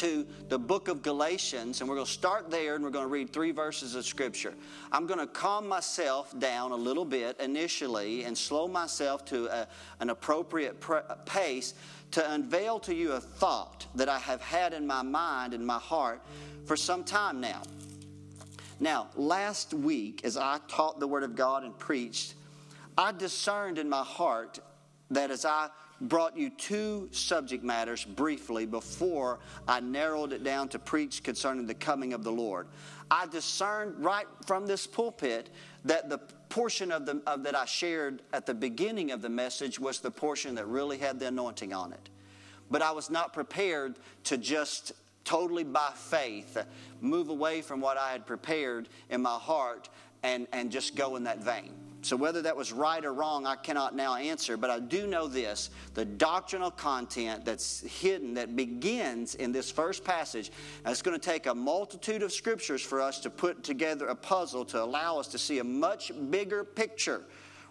to the book of Galatians, and we're going to start there and we're going to read three verses of Scripture. I'm going to calm myself down a little bit initially and slow myself to a, an appropriate pace to unveil to you a thought that I have had in my mind and my heart for some time now. Now, last week, as I taught the Word of God and preached, I discerned in my heart that as I brought you two subject matters briefly before I narrowed it down to preach concerning the coming of the Lord. I discerned right from this pulpit that the portion of, the, of that I shared at the beginning of the message was the portion that really had the anointing on it. But I was not prepared to just totally by faith move away from what I had prepared in my heart and, and just go in that vein. So, whether that was right or wrong, I cannot now answer, but I do know this the doctrinal content that's hidden, that begins in this first passage, it's going to take a multitude of scriptures for us to put together a puzzle to allow us to see a much bigger picture.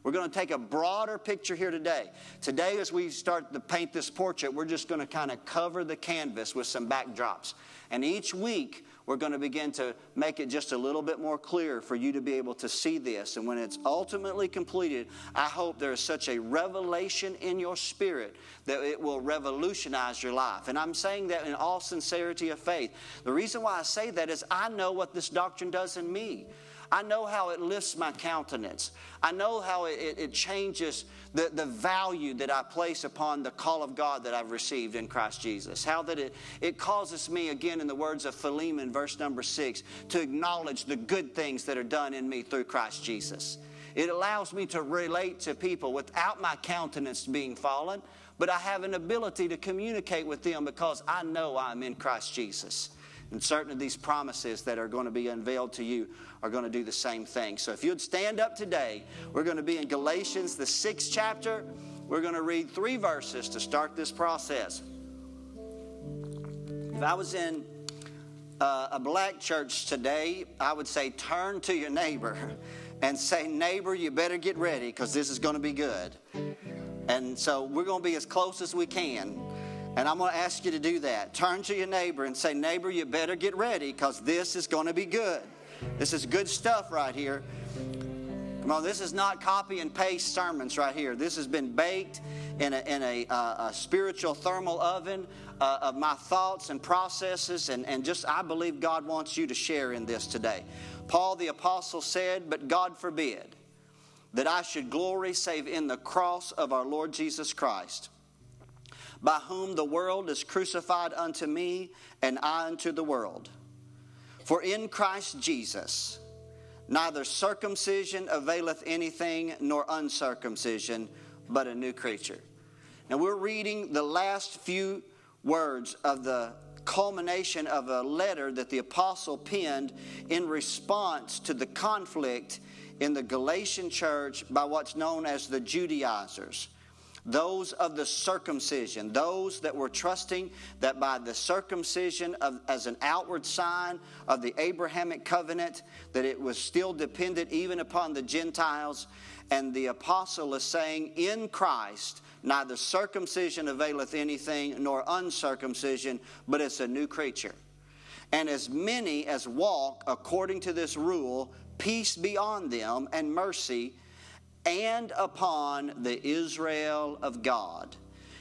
We're going to take a broader picture here today. Today, as we start to paint this portrait, we're just going to kind of cover the canvas with some backdrops. And each week, we're going to begin to make it just a little bit more clear for you to be able to see this. And when it's ultimately completed, I hope there is such a revelation in your spirit that it will revolutionize your life. And I'm saying that in all sincerity of faith. The reason why I say that is I know what this doctrine does in me. I know how it lifts my countenance. I know how it, it, changes the, the value that I place upon the call of God that I've received in Christ Jesus. How that it, it causes me, again, in the words of Philemon, verse number six, to acknowledge the good things that are done in me through Christ Jesus. It allows me to relate to people without my countenance being fallen, but I have an ability to communicate with them because I know I'm in Christ Jesus. And certain of these promises that are going to be unveiled to you are going to do the same thing. So if you'd stand up today, we're going to be in Galatians, the sixth chapter. We're going to read three verses to start this process. If I was in uh, a black church today, I would say, turn to your neighbor and say, Neighbor, you better get ready because this is going to be good. And so we're going to be as close as we can. And I'm going to ask you to do that. Turn to your neighbor and say, Neighbor, you better get ready because this is going to be good. This is good stuff right here. Come on, this is not copy and paste sermons right here. This has been baked in a, in a, uh, a spiritual thermal oven uh, of my thoughts and processes, and, and just I believe God wants you to share in this today. Paul the Apostle said, But God forbid that I should glory save in the cross of our Lord Jesus Christ, by whom the world is crucified unto me, and I unto the world. For in Christ Jesus, neither circumcision availeth anything nor uncircumcision, but a new creature. Now we're reading the last few words of the culmination of a letter that the apostle penned in response to the conflict in the Galatian church by what's known as the Judaizers those of the circumcision, those that were trusting that by the circumcision of, as an outward sign of the Abrahamic covenant, that it was still dependent even upon the Gentiles. And the apostle is saying, In Christ, neither circumcision availeth anything nor uncircumcision, but it's a new creature. And as many as walk according to this rule, peace be on them and mercy and upon the Israel of God.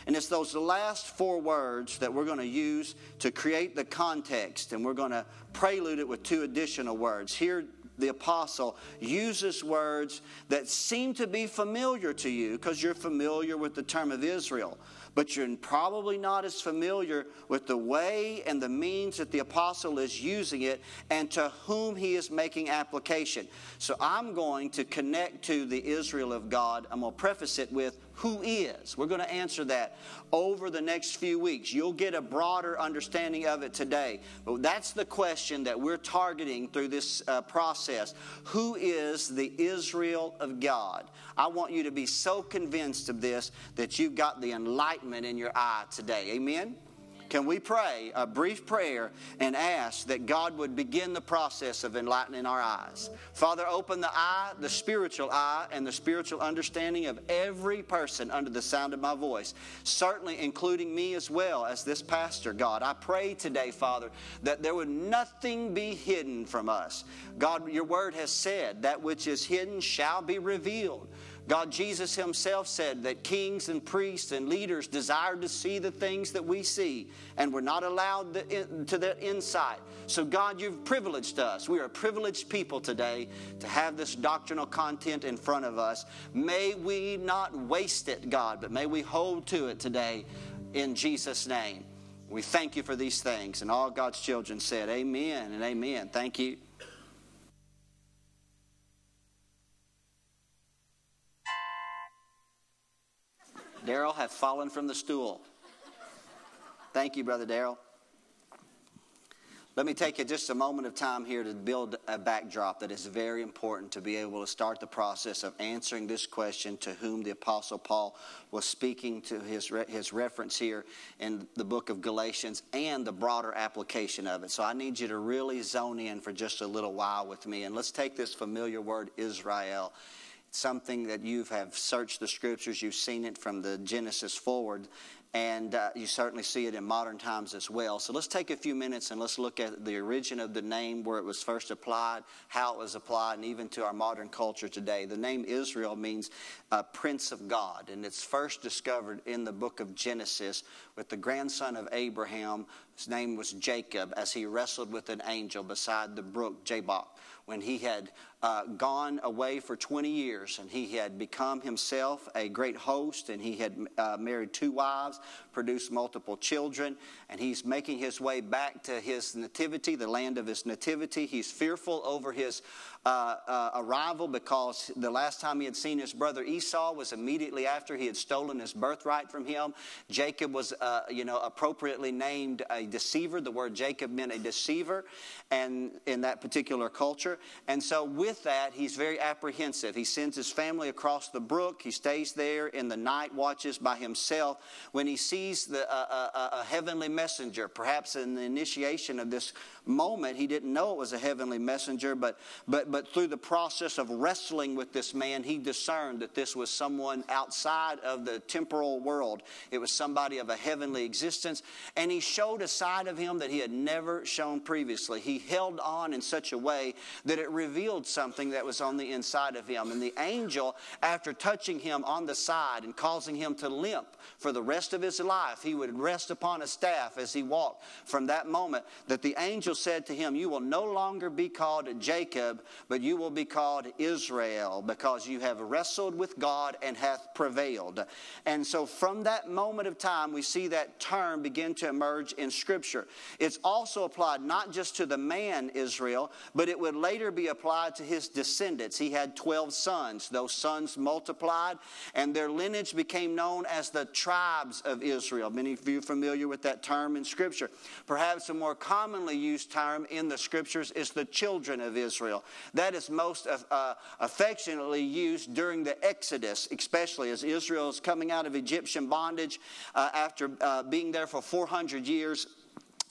And it's those last four words that we're going to use to create the context, and we're going to prelude it with two additional words. Here, the apostle uses words that seem to be familiar to you because you're familiar with the term of Israel but you're probably not as familiar with the way and the means that the apostle is using it and to whom he is making application. So I'm going to connect to the Israel of God. I'm going to preface it with who is. We're going to answer that over the next few weeks. You'll get a broader understanding of it today. But that's the question that we're targeting through this uh, process. Who is the Israel of God? I want you to be so convinced of this that you've got the enlightenment in your eye today. Amen? Can we pray a brief prayer and ask that God would begin the process of enlightening our eyes? Father, open the eye, the spiritual eye, and the spiritual understanding of every person under the sound of my voice, certainly including me as well as this pastor, God. I pray today, Father, that there would nothing be hidden from us. God, your word has said, that which is hidden shall be revealed. God, Jesus Himself said that kings and priests and leaders desired to see the things that we see, and we're not allowed to that insight. So, God, you've privileged us. We are a privileged people today to have this doctrinal content in front of us. May we not waste it, God, but may we hold to it today in Jesus' name. We thank you for these things. And all God's children said, Amen and amen. Thank you. Daryl have fallen from the stool. Thank you, Brother Daryl. Let me take you just a moment of time here to build a backdrop that is very important to be able to start the process of answering this question to whom the Apostle Paul was speaking to his, his reference here in the book of Galatians and the broader application of it. So I need you to really zone in for just a little while with me. And let's take this familiar word, Israel something that you have searched the scriptures, you've seen it from the Genesis forward, and uh, you certainly see it in modern times as well. So let's take a few minutes and let's look at the origin of the name, where it was first applied, how it was applied, and even to our modern culture today. The name Israel means uh, Prince of God, and it's first discovered in the book of Genesis with the grandson of Abraham. His name was Jacob as he wrestled with an angel beside the brook Jabbok when he had uh, gone away for 20 years and he had become himself a great host and he had uh, married two wives, produced multiple children, and he's making his way back to his nativity, the land of his nativity. He's fearful over his uh, uh arrival because the last time he had seen his brother Esau was immediately after he had stolen his birthright from him. Jacob was, uh, you know, appropriately named a deceiver. The word Jacob meant a deceiver, and in that particular culture. And so, with that, he's very apprehensive. He sends his family across the brook. He stays there in the night watches by himself. When he sees the, uh, uh, uh, a heavenly messenger, perhaps in the initiation of this moment, he didn't know it was a heavenly messenger, but, but, but through the process of wrestling with this man, he discerned that this was someone outside of the temporal world. It was somebody of a heavenly existence, and he showed a side of him that he had never shown previously. He held on in such a way that it revealed something that was on the inside of him. And the angel, after touching him on the side and causing him to limp for the rest of his life, he would rest upon a staff as he walked. From that moment, that the angel said to him, You will no longer be called Jacob, but you will be called Israel, because you have wrestled with God and hath prevailed. And so from that moment of time, we see that term begin to emerge in Scripture. It's also applied not just to the man Israel, but it would later be applied to his descendants. He had 12 sons. Those sons multiplied, and their lineage became known as the tribes of Israel. Many of you familiar with that term in Scripture. Perhaps a more commonly used term in the scriptures is the children of Israel. That is most uh, affectionately used during the Exodus, especially as Israel is coming out of Egyptian bondage uh, after uh, being there for 400 years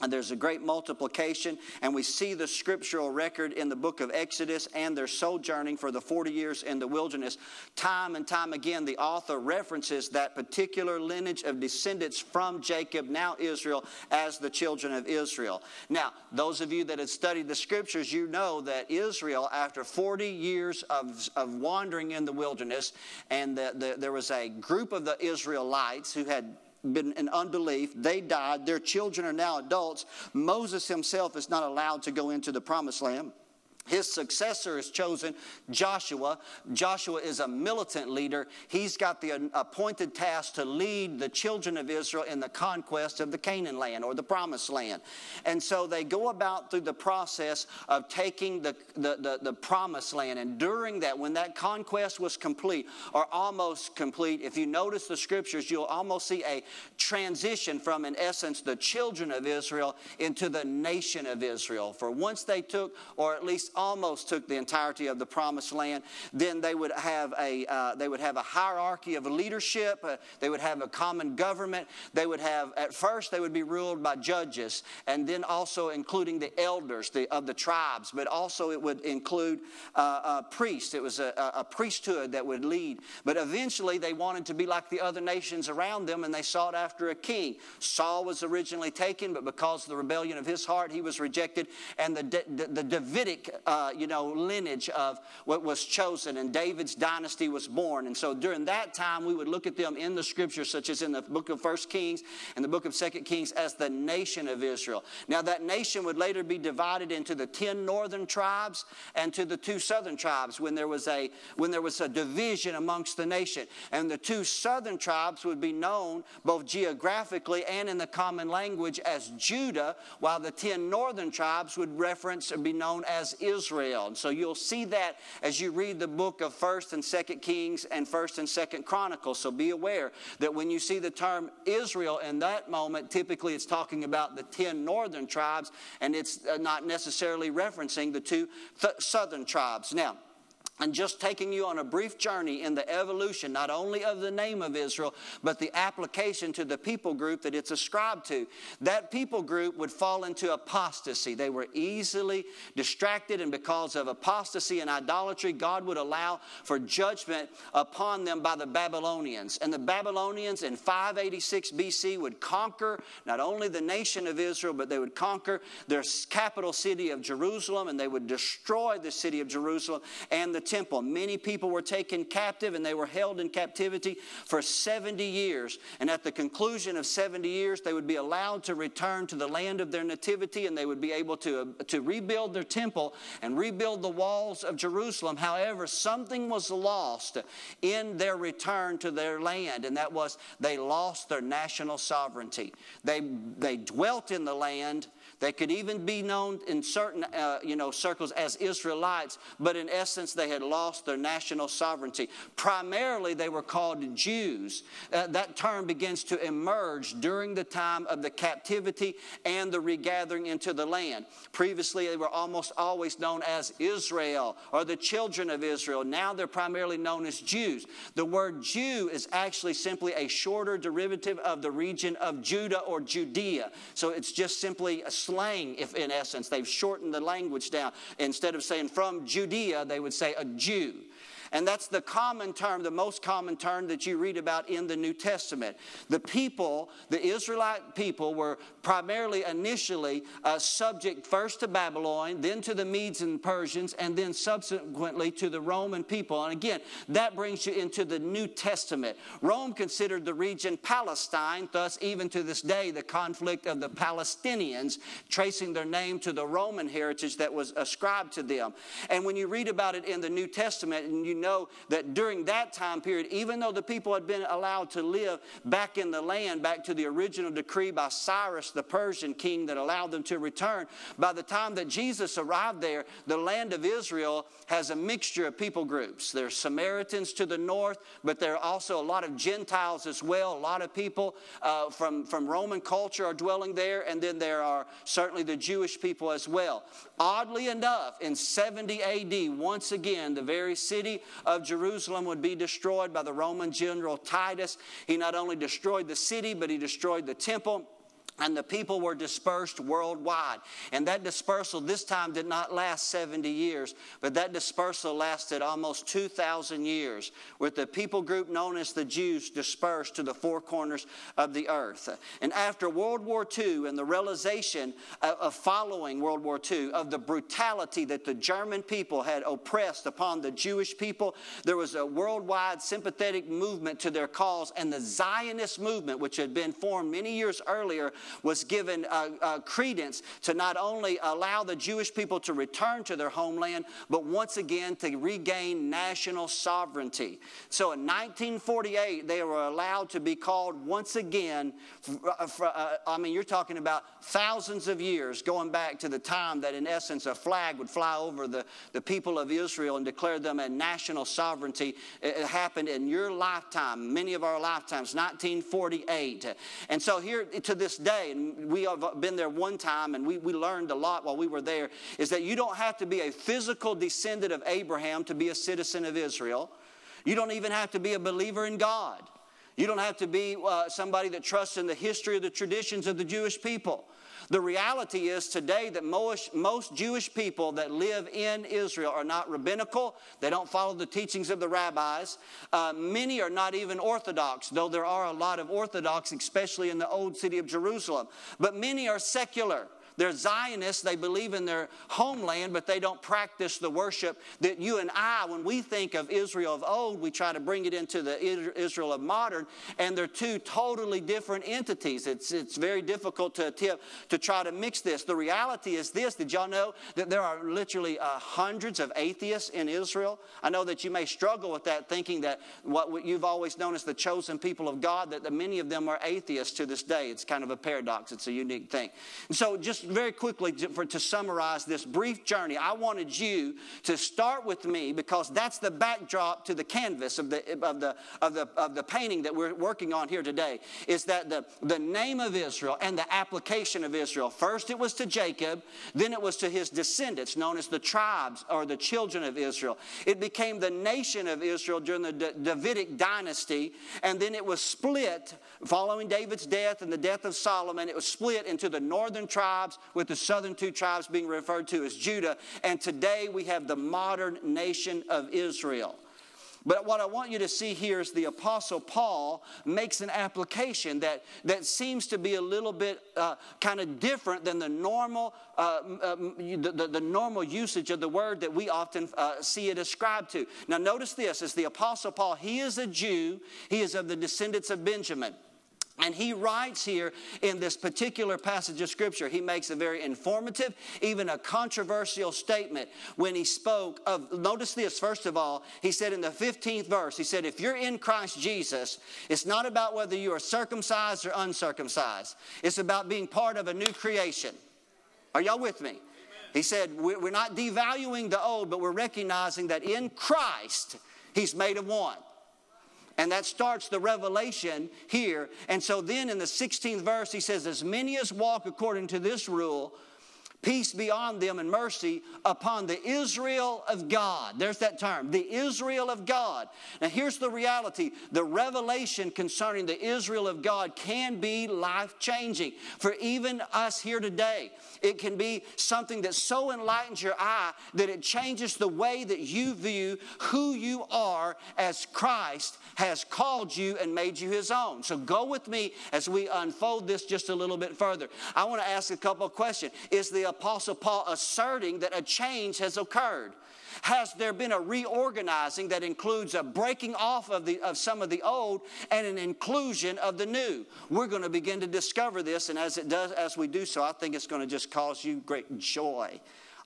and there's a great multiplication, and we see the scriptural record in the book of Exodus and their sojourning for the 40 years in the wilderness. Time and time again, the author references that particular lineage of descendants from Jacob, now Israel, as the children of Israel. Now, those of you that have studied the scriptures, you know that Israel, after 40 years of, of wandering in the wilderness, and the, the, there was a group of the Israelites who had been in unbelief. They died. Their children are now adults. Moses himself is not allowed to go into the promised land. His successor is chosen, Joshua. Joshua is a militant leader. He's got the appointed task to lead the children of Israel in the conquest of the Canaan land or the promised land. And so they go about through the process of taking the, the, the, the promised land. And during that, when that conquest was complete or almost complete, if you notice the scriptures, you'll almost see a transition from, in essence, the children of Israel into the nation of Israel. For once they took, or at least almost took the entirety of the promised land. Then they would have a, uh, they would have a hierarchy of leadership. Uh, they would have a common government. They would have, at first, they would be ruled by judges, and then also including the elders the, of the tribes, but also it would include uh, priests. It was a, a priesthood that would lead. But eventually, they wanted to be like the other nations around them, and they sought after a king. Saul was originally taken, but because of the rebellion of his heart, he was rejected, and the, the, the Davidic, uh, you know, lineage of what was chosen, and David's dynasty was born. And so during that time, we would look at them in the scriptures, such as in the book of First Kings and the book of Second Kings, as the nation of Israel. Now, that nation would later be divided into the ten northern tribes and to the two southern tribes when there was a when there was a division amongst the nation. And the two southern tribes would be known both geographically and in the common language as Judah, while the ten northern tribes would reference or be known as Israel. And so you'll see that as you read the book of First and Second Kings and First and Second Chronicles. So be aware that when you see the term Israel in that moment, typically it's talking about the ten northern tribes, and it's uh, not necessarily referencing the two th- southern tribes. Now, and just taking you on a brief journey in the evolution, not only of the name of Israel, but the application to the people group that it's ascribed to. That people group would fall into apostasy. They were easily distracted, and because of apostasy and idolatry, God would allow for judgment upon them by the Babylonians. And the Babylonians in 586 BC would conquer not only the nation of Israel, but they would conquer their capital city of Jerusalem, and they would destroy the city of Jerusalem and the temple. Many people were taken captive and they were held in captivity for 70 years. And at the conclusion of 70 years, they would be allowed to return to the land of their nativity and they would be able to, uh, to rebuild their temple and rebuild the walls of Jerusalem. However, something was lost in their return to their land, and that was they lost their national sovereignty. They, they dwelt in the land they could even be known in certain uh, you know, circles as Israelites, but in essence, they had lost their national sovereignty. Primarily, they were called Jews. Uh, that term begins to emerge during the time of the captivity and the regathering into the land. Previously, they were almost always known as Israel or the children of Israel. Now they're primarily known as Jews. The word Jew is actually simply a shorter derivative of the region of Judah or Judea. So it's just simply a slang, if in essence. They've shortened the language down. Instead of saying from Judea, they would say a Jew. And that's the common term, the most common term that you read about in the New Testament. The people, the Israelite people, were primarily initially uh, subject first to Babylon, then to the Medes and Persians, and then subsequently to the Roman people. And again, that brings you into the New Testament. Rome considered the region Palestine, thus, even to this day, the conflict of the Palestinians, tracing their name to the Roman heritage that was ascribed to them. And when you read about it in the New Testament, and you know that during that time period, even though the people had been allowed to live back in the land, back to the original decree by Cyrus, the Persian king that allowed them to return, by the time that Jesus arrived there, the land of Israel has a mixture of people groups. There's Samaritans to the north, but there are also a lot of Gentiles as well. A lot of people uh, from, from Roman culture are dwelling there, and then there are certainly the Jewish people as well. Oddly enough, in 70 AD, once again, the very city of Jerusalem would be destroyed by the Roman general Titus. He not only destroyed the city, but he destroyed the temple and the people were dispersed worldwide. And that dispersal this time did not last 70 years, but that dispersal lasted almost 2,000 years, with the people group known as the Jews dispersed to the four corners of the earth. And after World War II and the realization of following World War II of the brutality that the German people had oppressed upon the Jewish people, there was a worldwide sympathetic movement to their cause, and the Zionist movement, which had been formed many years earlier, was given uh, uh, credence to not only allow the Jewish people to return to their homeland, but once again to regain national sovereignty. So in 1948, they were allowed to be called once again. Uh, uh, I mean, you're talking about thousands of years going back to the time that, in essence, a flag would fly over the, the people of Israel and declare them a national sovereignty. It happened in your lifetime, many of our lifetimes, 1948. And so, here to this day, and we have been there one time and we, we learned a lot while we were there, is that you don't have to be a physical descendant of Abraham to be a citizen of Israel. You don't even have to be a believer in God. You don't have to be uh, somebody that trusts in the history of the traditions of the Jewish people. The reality is today that most, most Jewish people that live in Israel are not rabbinical. They don't follow the teachings of the rabbis. Uh, many are not even Orthodox, though there are a lot of Orthodox, especially in the old city of Jerusalem. But many are secular. They're Zionists. They believe in their homeland, but they don't practice the worship that you and I, when we think of Israel of old, we try to bring it into the Israel of modern, and they're two totally different entities. It's, it's very difficult to attempt to try to mix this. The reality is this did y'all know that there are literally uh, hundreds of atheists in Israel? I know that you may struggle with that, thinking that what you've always known as the chosen people of God, that many of them are atheists to this day. It's kind of a paradox, it's a unique thing. And so, just very quickly, to, for, to summarize this brief journey, I wanted you to start with me because that's the backdrop to the canvas of the, of the, of the, of the painting that we're working on here today. Is that the, the name of Israel and the application of Israel. First, it was to Jacob, then, it was to his descendants, known as the tribes or the children of Israel. It became the nation of Israel during the Davidic dynasty, and then it was split following David's death and the death of Solomon. It was split into the northern tribes with the southern two tribes being referred to as Judah. And today we have the modern nation of Israel. But what I want you to see here is the Apostle Paul makes an application that, that seems to be a little bit uh, kind of different than the normal, uh, um, the, the, the, normal usage of the word that we often uh, see it ascribed to. Now, notice this as the Apostle Paul, he is a Jew, he is of the descendants of Benjamin. And he writes here in this particular passage of Scripture, he makes a very informative, even a controversial statement when he spoke of. Notice this, first of all, he said in the 15th verse, he said, If you're in Christ Jesus, it's not about whether you are circumcised or uncircumcised, it's about being part of a new creation. Are y'all with me? He said, We're not devaluing the old, but we're recognizing that in Christ, he's made of one. And that starts the revelation here. And so then in the 16th verse, he says, As many as walk according to this rule peace be on them and mercy upon the Israel of God. There's that term, the Israel of God. Now, here's the reality the revelation concerning the Israel of God can be life changing for even us here today. It can be something that so enlightens your eye that it changes the way that you view who you are as Christ has called you and made you his own. So, go with me as we unfold this just a little bit further. I want to ask a couple of questions. Is the Apostle Paul asserting that a change has occurred? Has there been a reorganizing that includes a breaking off of, the, of some of the old and an inclusion of the new? We're going to begin to discover this, and as it does, as we do so, I think it's going to just cause you great joy.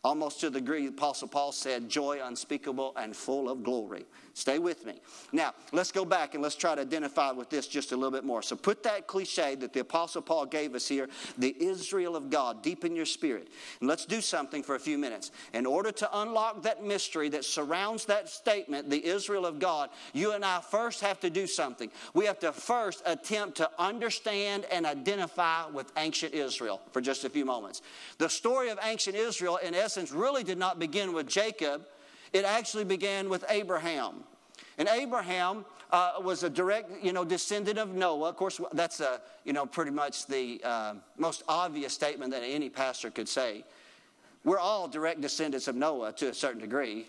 Almost to the degree Apostle Paul said, joy unspeakable and full of glory. Stay with me. Now, let's go back and let's try to identify with this just a little bit more. So, put that cliche that the Apostle Paul gave us here, the Israel of God, deep in your spirit. And let's do something for a few minutes. In order to unlock that mystery that surrounds that statement, the Israel of God, you and I first have to do something. We have to first attempt to understand and identify with ancient Israel for just a few moments. The story of ancient Israel, in essence, really did not begin with Jacob it actually began with Abraham. And Abraham uh, was a direct, you know, descendant of Noah. Of course, that's a, you know, pretty much the uh, most obvious statement that any pastor could say. We're all direct descendants of Noah to a certain degree.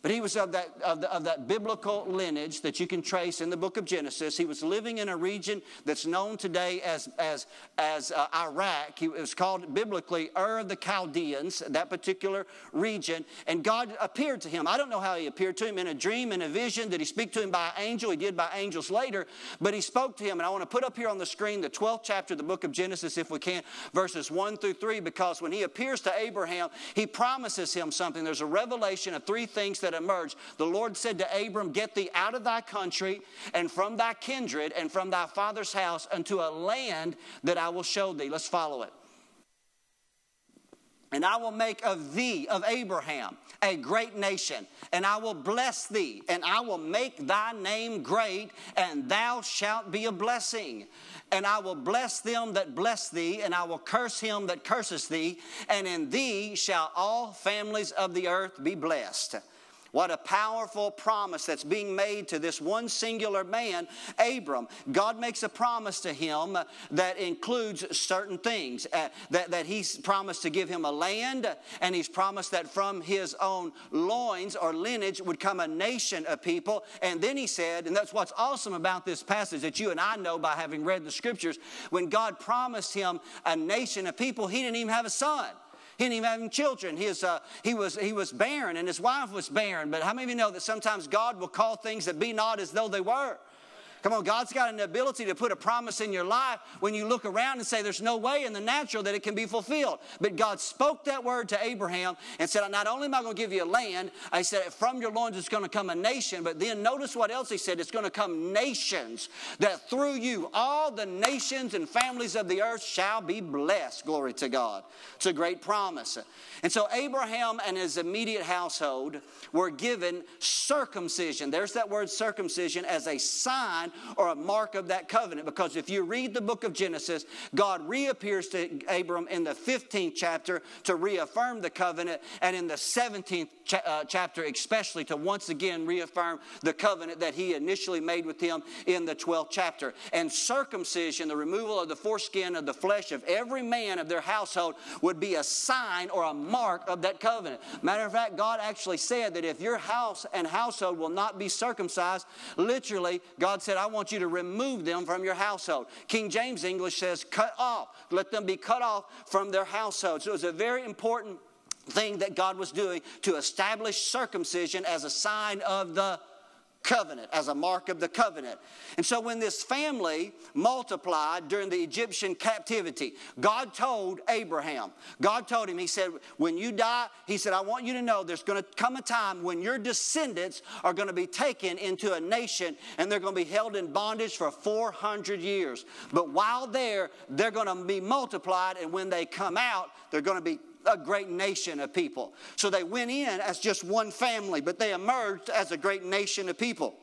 But he was of that, of, the, of, that biblical lineage that you can trace in the book of Genesis. He was living in a region that's known today as, as, as uh, Iraq. He was called biblically Ur of the Chaldeans, that particular region. And God appeared to him. I don't know how he appeared to him in a dream, in a vision. Did he speak to him by angel? He did by angels later. But he spoke to him. And I want to put up here on the screen the 12th chapter of the book of Genesis, if we can, verses 1 through 3, because when he appears to Abraham, he promises him something. There's a revelation of three things that that emerged. The Lord said to Abram, Get thee out of thy country and from thy kindred and from thy father's house unto a land that I will show thee. Let's follow it. And I will make of thee, of Abraham, a great nation, and I will bless thee, and I will make thy name great, and thou shalt be a blessing. And I will bless them that bless thee, and I will curse him that curses thee, and in thee shall all families of the earth be blessed. What a powerful promise that's being made to this one singular man, Abram. God makes a promise to him that includes certain things. Uh, that, that he's promised to give him a land, and he's promised that from his own loins or lineage would come a nation of people. And then he said, and that's what's awesome about this passage that you and I know by having read the scriptures, when God promised him a nation of people, he didn't even have a son. He didn't even have children. His, uh, he, was, he was barren and his wife was barren. But how many of you know that sometimes God will call things that be not as though they were? Come on, God's got an ability to put a promise in your life when you look around and say there's no way in the natural that it can be fulfilled. But God spoke that word to Abraham and said, Not only am I going to give you a land, I said, from your loins it's going to come a nation. But then notice what else he said it's going to come nations, that through you all the nations and families of the earth shall be blessed. Glory to God. It's a great promise. And so Abraham and his immediate household were given circumcision. There's that word circumcision as a sign or a mark of that covenant. Because if you read the book of Genesis, God reappears to Abram in the 15th chapter to reaffirm the covenant, and in the 17th cha- uh, chapter, especially to once again reaffirm the covenant that he initially made with him in the 12th chapter. And circumcision, the removal of the foreskin of the flesh of every man of their household, would be a sign or a mark of that covenant. Matter of fact, God actually said that if your house and household will not be circumcised, literally, God said, I want you to remove them from your household. King James English says, cut off. Let them be cut off from their household. So it was a very important thing that God was doing to establish circumcision as a sign of the covenant, as a mark of the covenant. And so when this family multiplied during the Egyptian captivity, God told Abraham, God told him, He said, When you die, He said, I want you to know there's going to come a time when your descendants are going to be taken into a nation and they're going to be held in bondage for 400 years. But while there, they're going to be multiplied, and when they come out, they're going to be a great nation of people. So they went in as just one family, but they emerged as a great nation of people.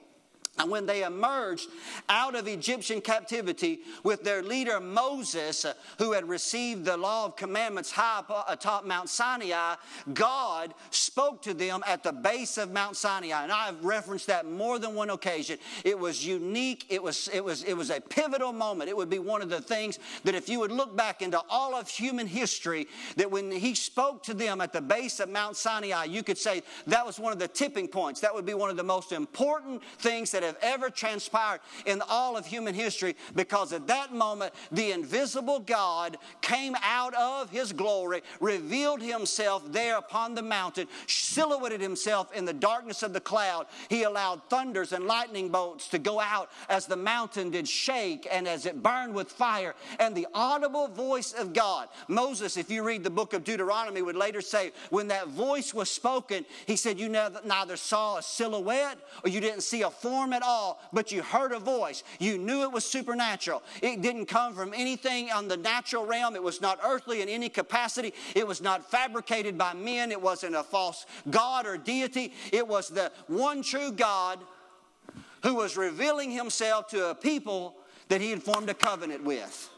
And when they emerged out of Egyptian captivity with their leader Moses, uh, who had received the law of commandments high uh, atop Mount Sinai, God spoke to them at the base of Mount Sinai. And I've referenced that more than one occasion. It was unique, it was, it was, it was a pivotal moment. It would be one of the things that if you would look back into all of human history, that when he spoke to them at the base of Mount Sinai, you could say that was one of the tipping points. That would be one of the most important things that have ever transpired in all of human history because at that moment, the invisible God came out of his glory, revealed himself there upon the mountain, silhouetted himself in the darkness of the cloud. He allowed thunders and lightning bolts to go out as the mountain did shake and as it burned with fire, and the audible voice of God. Moses, if you read the book of Deuteronomy, would later say, when that voice was spoken, he said, You neither saw a silhouette or you didn't see a form at all, but you heard a voice. You knew it was supernatural. It didn't come from anything on the natural realm. It was not earthly in any capacity. It was not fabricated by men. It wasn't a false God or deity. It was the one true God who was revealing himself to a people that he had formed a covenant with.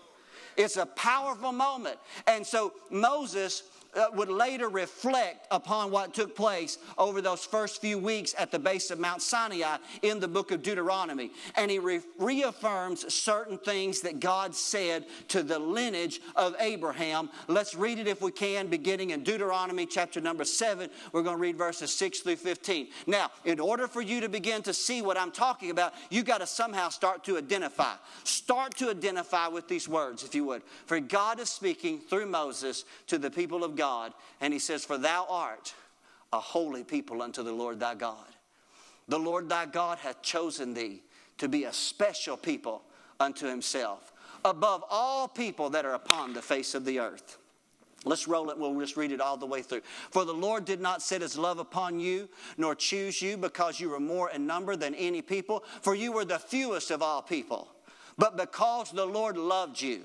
It's a powerful moment. And so Moses Uh, would later reflect upon what took place over those first few weeks at the base of Mount Sinai in the book of Deuteronomy. And he re- reaffirms certain things that God said to the lineage of Abraham. Let's read it if we can, beginning in Deuteronomy chapter number 7. We're going to read verses 6 through 15. Now, in order for you to begin to see what I'm talking about, you've got to somehow start to identify. Start to identify with these words, if you would. For God is speaking through Moses to the people of God, and he says, For thou art a holy people unto the Lord thy God. The Lord thy God hath chosen thee to be a special people unto himself, above all people that are upon the face of the earth. Let's roll it. We'll just read it all the way through. For the Lord did not set his love upon you, nor choose you because you were more in number than any people, for you were the fewest of all people. But because the Lord loved you,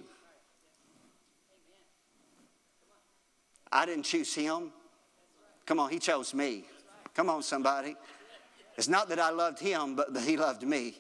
I didn't choose him. Come on, he chose me. Come on, somebody. It's not that I loved him, but that he loved me.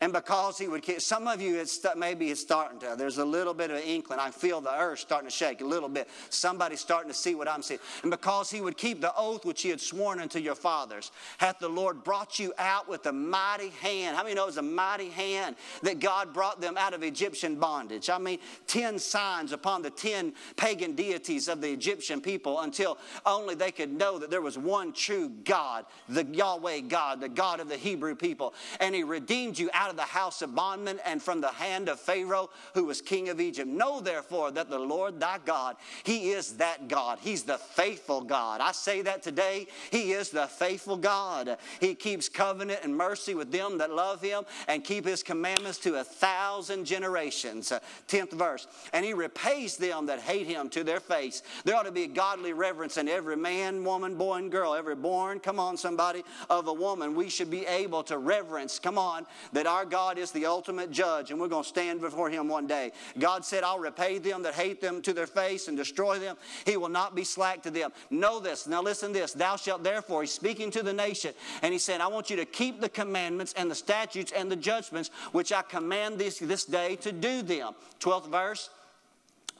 And because he would keep, some of you, it's maybe it's starting to, there's a little bit of inkling. I feel the earth starting to shake a little bit. Somebody's starting to see what I'm seeing. And because he would keep the oath which he had sworn unto your fathers, hath the Lord brought you out with a mighty hand. How many know it was a mighty hand that God brought them out of Egyptian bondage? I mean, 10 signs upon the 10 pagan deities of the Egyptian people until only they could know that there was one true God, the Yahweh God, the God of the Hebrew people. And he redeemed you out out of the house of bondmen and from the hand of Pharaoh, who was king of Egypt. Know therefore that the Lord thy God, he is that God. He's the faithful God. I say that today. He is the faithful God. He keeps covenant and mercy with them that love him and keep his commandments to a thousand generations. Uh, tenth verse. And he repays them that hate him to their face. There ought to be godly reverence in every man, woman, boy, and girl, every born, come on, somebody, of a woman. We should be able to reverence, come on, that our our God is the ultimate judge, and we're going to stand before Him one day. God said, I'll repay them that hate them to their face and destroy them. He will not be slack to them. Know this. Now, listen this. Thou shalt therefore, He's speaking to the nation, and He said, I want you to keep the commandments and the statutes and the judgments which I command this, this day to do them. 12th verse.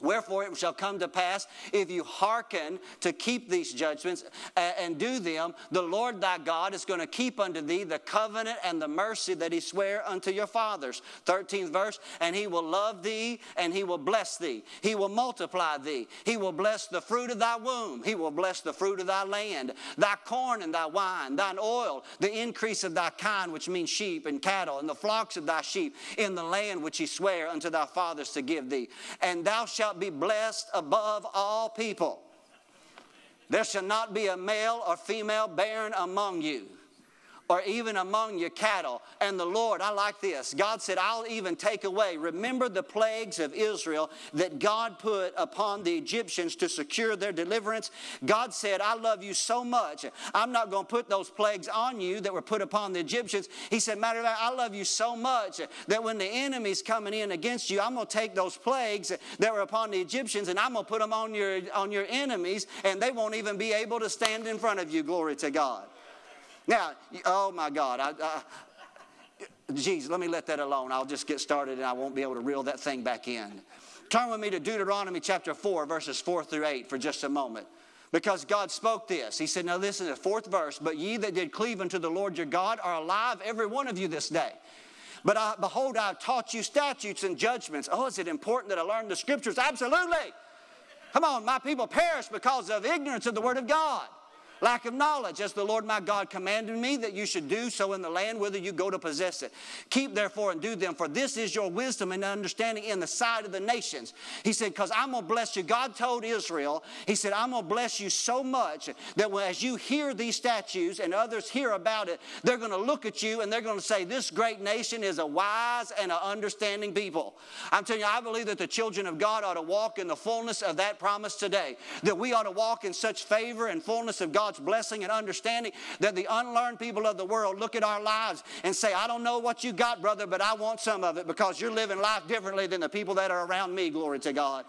Wherefore it shall come to pass, if you hearken to keep these judgments and do them, the Lord thy God is going to keep unto thee the covenant and the mercy that he sware unto your fathers. 13th verse, and he will love thee and he will bless thee. He will multiply thee. He will bless the fruit of thy womb. He will bless the fruit of thy land, thy corn and thy wine, thine oil, the increase of thy kind, which means sheep and cattle, and the flocks of thy sheep in the land which he sware unto thy fathers to give thee. And thou shalt be blessed above all people. There shall not be a male or female barren among you or even among your cattle. And the Lord, I like this. God said, I'll even take away. Remember the plagues of Israel that God put upon the Egyptians to secure their deliverance? God said, I love you so much. I'm not going to put those plagues on you that were put upon the Egyptians. He said, Matter of fact, I love you so much that when the enemy's coming in against you, I'm going to take those plagues that were upon the Egyptians and I'm going to put them on your, on your enemies, and they won't even be able to stand in front of you. Glory to God. Now, oh my God, I, I, geez, let me let that alone. I'll just get started and I won't be able to reel that thing back in. Turn with me to Deuteronomy chapter 4, verses 4 through 8 for just a moment. Because God spoke this. He said, Now listen to the fourth verse. But ye that did cleave unto the Lord your God are alive, every one of you this day. But I, behold, I have taught you statutes and judgments. Oh, is it important that I learn the scriptures? Absolutely. Come on, my people perish because of ignorance of the word of God lack of knowledge, as the Lord my God commanded me that you should do so in the land whither you go to possess it. Keep therefore and do them, for this is your wisdom and understanding in the sight of the nations. He said, Because I'm going to bless you. God told Israel, He said, I'm going to bless you so much that as you hear these statues and others hear about it, they're going to look at you and they're going to say, This great nation is a wise and an understanding people. I'm telling you, I believe that the children of God ought to walk in the fullness of that promise today, that we ought to walk in such favor and fullness of God God's blessing and understanding that the unlearned people of the world look at our lives and say, I don't know what you got, brother, but I want some of it because you're living life differently than the people that are around me. Glory to God.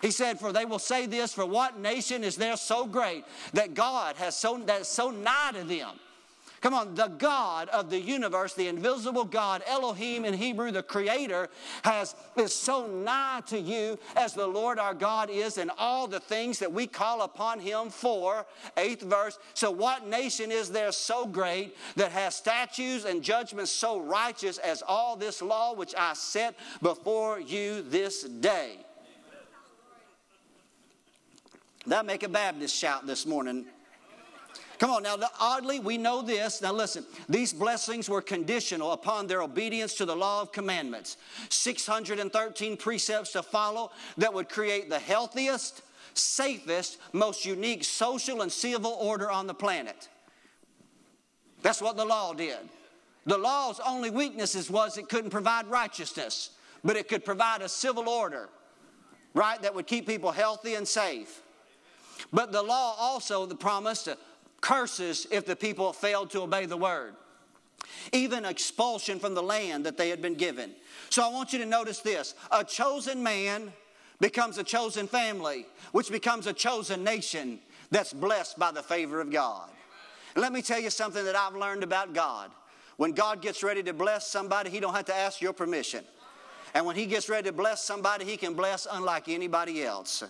He said, For they will say this, for what nation is there so great that God has so that's so nigh to them? Come on, the God of the universe, the invisible God, Elohim in Hebrew, the creator, has is so nigh to you as the Lord our God is in all the things that we call upon him for. Eighth verse. So what nation is there so great that has statutes and judgments so righteous as all this law which I set before you this day? That make a Baptist shout this morning. Come on, now, oddly, we know this. Now, listen, these blessings were conditional upon their obedience to the law of commandments. 613 precepts to follow that would create the healthiest, safest, most unique social and civil order on the planet. That's what the law did. The law's only weaknesses was it couldn't provide righteousness, but it could provide a civil order, right, that would keep people healthy and safe. But the law also the promise to curses if the people failed to obey the word, even expulsion from the land that they had been given. So I want you to notice this a chosen man becomes a chosen family, which becomes a chosen nation that's blessed by the favor of God. And let me tell you something that I've learned about God. When God gets ready to bless somebody, He don't have to ask your permission. And when He gets ready to bless somebody, He can bless unlike anybody else.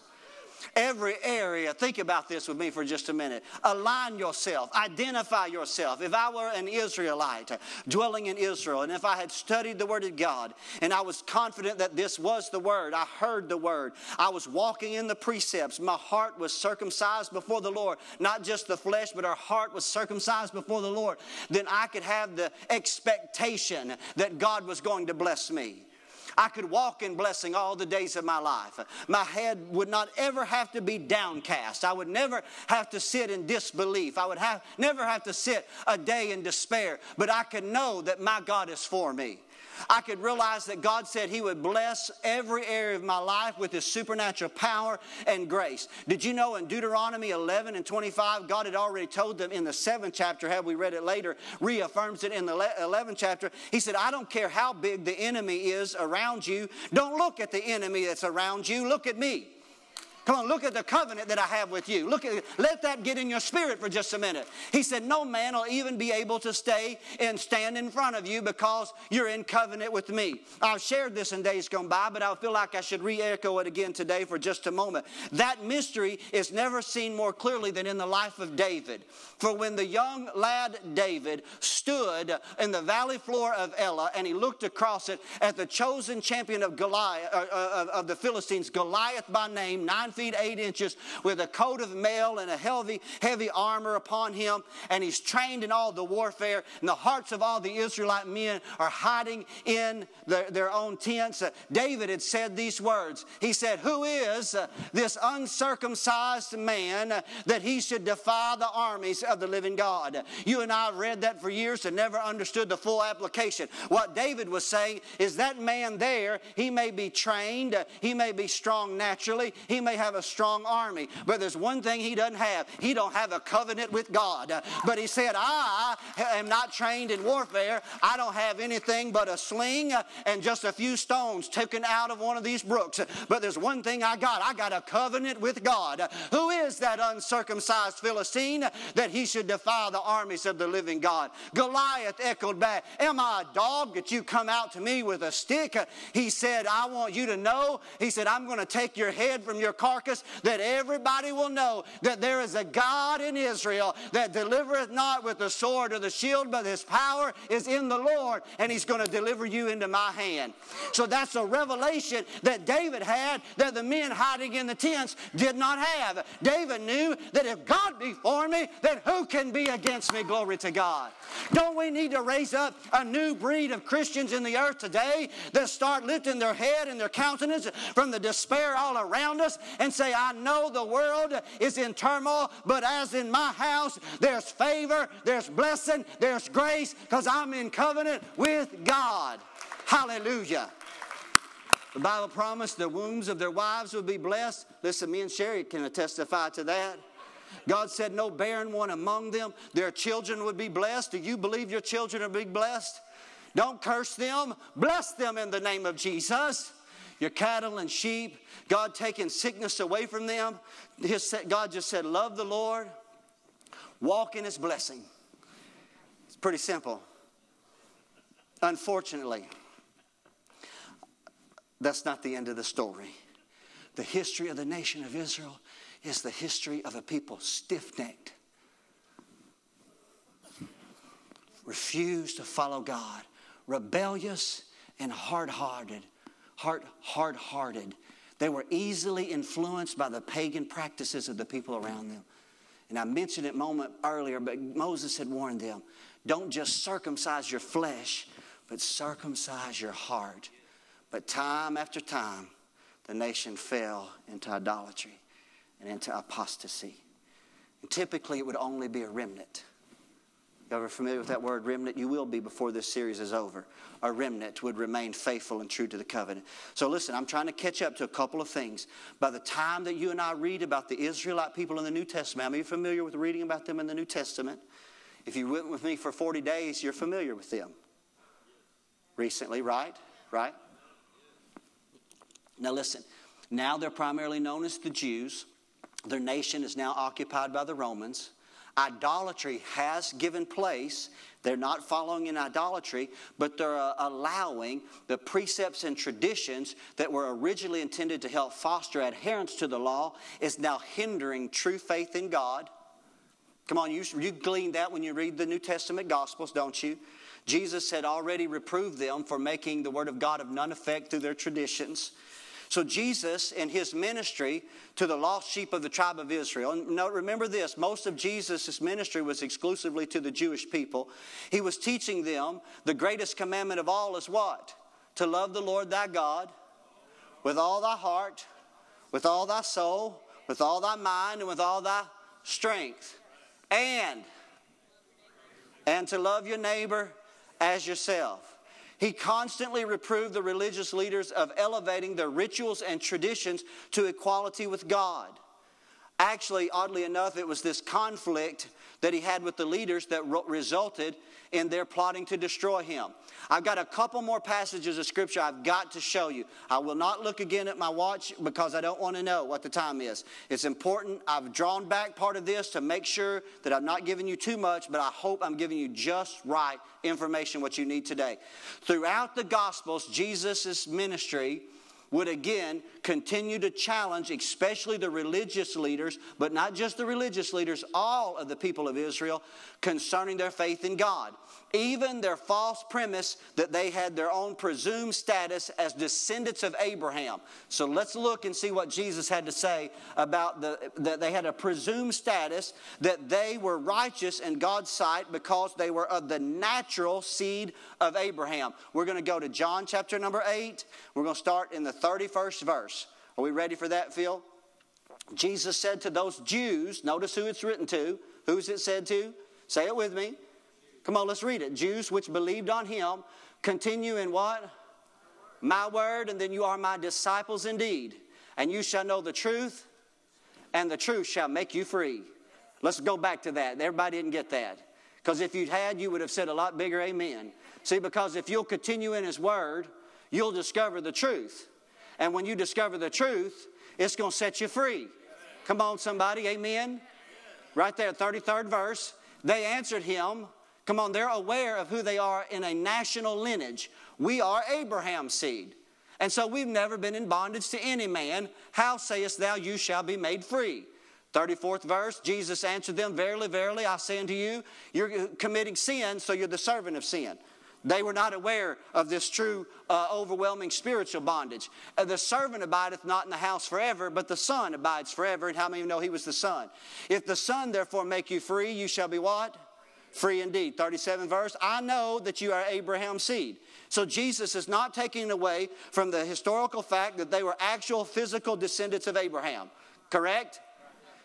Every area, think about this with me for just a minute. Align yourself, identify yourself. If I were an Israelite dwelling in Israel, and if I had studied the Word of God, and I was confident that this was the Word, I heard the Word, I was walking in the precepts, my heart was circumcised before the Lord, not just the flesh, but our heart was circumcised before the Lord, then I could have the expectation that God was going to bless me. I could walk in blessing all the days of my life. My head would not ever have to be downcast. I would never have to sit in disbelief. I would have, never have to sit a day in despair. But I could know that my God is for me. I could realize that God said He would bless every area of my life with His supernatural power and grace. Did you know in Deuteronomy 11 and 25, God had already told them in the seventh chapter, have we read it later, reaffirms it in the 11th chapter. He said, I don't care how big the enemy is around you, don't look at the enemy that's around you, look at me. Come on, look at the covenant that I have with you. Look at let that get in your spirit for just a minute. He said, No man will even be able to stay and stand in front of you because you're in covenant with me. I've shared this in days gone by, but I feel like I should re-echo it again today for just a moment. That mystery is never seen more clearly than in the life of David. For when the young lad David stood in the valley floor of Elah and he looked across it at the chosen champion of Goliath uh, uh, of the Philistines, Goliath by name, nine feet eight inches, with a coat of mail and a heavy, heavy armor upon him, and he's trained in all the warfare. And the hearts of all the Israelite men are hiding in their, their own tents. Uh, David had said these words. He said, Who is uh, this uncircumcised man uh, that he should defy the armies of the living God? You and I have read that for years and never understood the full application. What David was saying is that man there, he may be trained, uh, he may be strong naturally, he may have a strong army, but there's one thing he doesn't have. He don't have a covenant with God. But he said, I am not trained in warfare. I don't have anything but a sling and just a few stones taken out of one of these brooks. But there's one thing I got. I got a covenant with God. Who is that uncircumcised Philistine that he should defy the armies of the living God? Goliath echoed back, Am I a dog that you come out to me with a stick? He said, I want you to know. He said, I'm going to take your head from your car carcass, that everybody will know that there is a God in Israel that delivereth not with the sword or the shield, but his power is in the Lord, and he's going to deliver you into my hand. So that's a revelation that David had that the men hiding in the tents did not have. David knew that if God be for me, then who can be against me? Glory to God. Don't we need to raise up a new breed of Christians in the earth today that start lifting their head and their countenance from the despair all around us and say, I know the world is in turmoil, but as in my house, there's favor, there's blessing, there's grace, because I'm in covenant with God. Hallelujah. The Bible promised the wombs of their wives would be blessed. Listen, me and Sherry can testify to that. God said, No barren one among them. Their children would be blessed. Do you believe your children are being blessed? Don't curse them. Bless them in the name of Jesus. Your cattle and sheep, God taking sickness away from them. His, God just said, Love the Lord, walk in His blessing. It's pretty simple. Unfortunately, that's not the end of the story. The history of the nation of Israel is the history of a people stiff necked, refused to follow God, rebellious and hard hearted, hard hard hearted. They were easily influenced by the pagan practices of the people around them. And I mentioned it a moment earlier, but Moses had warned them don't just circumcise your flesh, but circumcise your heart. But time after time, the nation fell into idolatry and into apostasy. And typically, it would only be a remnant. You ever familiar with that word remnant? You will be before this series is over. A remnant would remain faithful and true to the covenant. So, listen, I'm trying to catch up to a couple of things. By the time that you and I read about the Israelite people in the New Testament, are you familiar with reading about them in the New Testament? If you went with me for 40 days, you're familiar with them. Recently, right? Right? Now, listen, Now they're primarily known as the Jews. Their nation is now occupied by the Romans. Idolatry has given place. They're not following in idolatry, but they're uh, allowing the precepts and traditions that were originally intended to help foster adherence to the law is now hindering true faith in God. Come on, you, you glean that when you read the New Testament Gospels, don't you? Jesus had already reproved them for making the Word of God of none effect through their traditions. So, Jesus, in his ministry to the lost sheep of the tribe of Israel, and now remember this most of Jesus' ministry was exclusively to the Jewish people. He was teaching them the greatest commandment of all is what? To love the Lord thy God with all thy heart, with all thy soul, with all thy mind, and with all thy strength. And, and to love your neighbor as yourself. He constantly reproved the religious leaders of elevating their rituals and traditions to equality with God. Actually, oddly enough, it was this conflict that he had with the leaders that resulted in their plotting to destroy him. I've got a couple more passages of scripture I've got to show you. I will not look again at my watch because I don't want to know what the time is. It's important. I've drawn back part of this to make sure that I'm not giving you too much, but I hope I'm giving you just right information what you need today. Throughout the Gospels, Jesus' ministry would again continue to challenge, especially the religious leaders, but not just the religious leaders, all of the people of Israel concerning their faith in God. Even their false premise that they had their own presumed status as descendants of Abraham. So let's look and see what Jesus had to say about the, that they had a presumed status, that they were righteous in God's sight because they were of the natural seed of Abraham. We're going to go to John chapter number 8. We're going to start in the 31st verse. Are we ready for that, Phil? Jesus said to those Jews, notice who it's written to. Who's it said to? Say it with me. Come on, let's read it. Jews which believed on him continue in what? My word, and then you are my disciples indeed. And you shall know the truth, and the truth shall make you free. Let's go back to that. Everybody didn't get that. Because if you'd had, you would have said a lot bigger amen. See, because if you'll continue in his word, you'll discover the truth. And when you discover the truth, it's going to set you free. Come on, somebody, amen. Right there, 33rd verse. They answered him, Come on, they're aware of who they are in a national lineage. We are Abraham's seed. And so we've never been in bondage to any man. How sayest thou, you shall be made free? 34th verse, Jesus answered them, Verily, verily, I say unto you, you're committing sin, so you're the servant of sin. They were not aware of this true, uh, overwhelming spiritual bondage. Uh, the servant abideth not in the house forever, but the Son abides forever. And how many know he was the Son? If the Son therefore make you free, you shall be what? Free indeed. 37 verse. I know that you are Abraham's seed. So Jesus is not taking away from the historical fact that they were actual physical descendants of Abraham. Correct?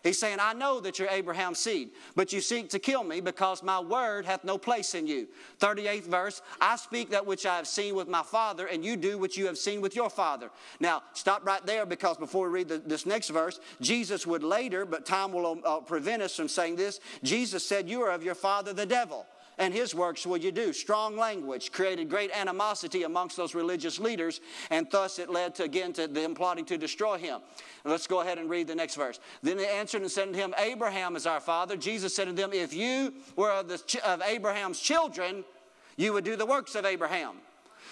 He's saying, I know that you're Abraham's seed, but you seek to kill me because my word hath no place in you. 38th verse, I speak that which I have seen with my father, and you do what you have seen with your father. Now, stop right there because before we read the, this next verse, Jesus would later, but time will uh, prevent us from saying this, Jesus said, You are of your father the devil and his works will you do. Strong language created great animosity amongst those religious leaders, and thus it led to again to them plotting to destroy him. let's go ahead and read the next verse. Then they answered and said to him, Abraham is our father. Jesus said to them, If you were of, the, of Abraham's children, you would do the works of Abraham.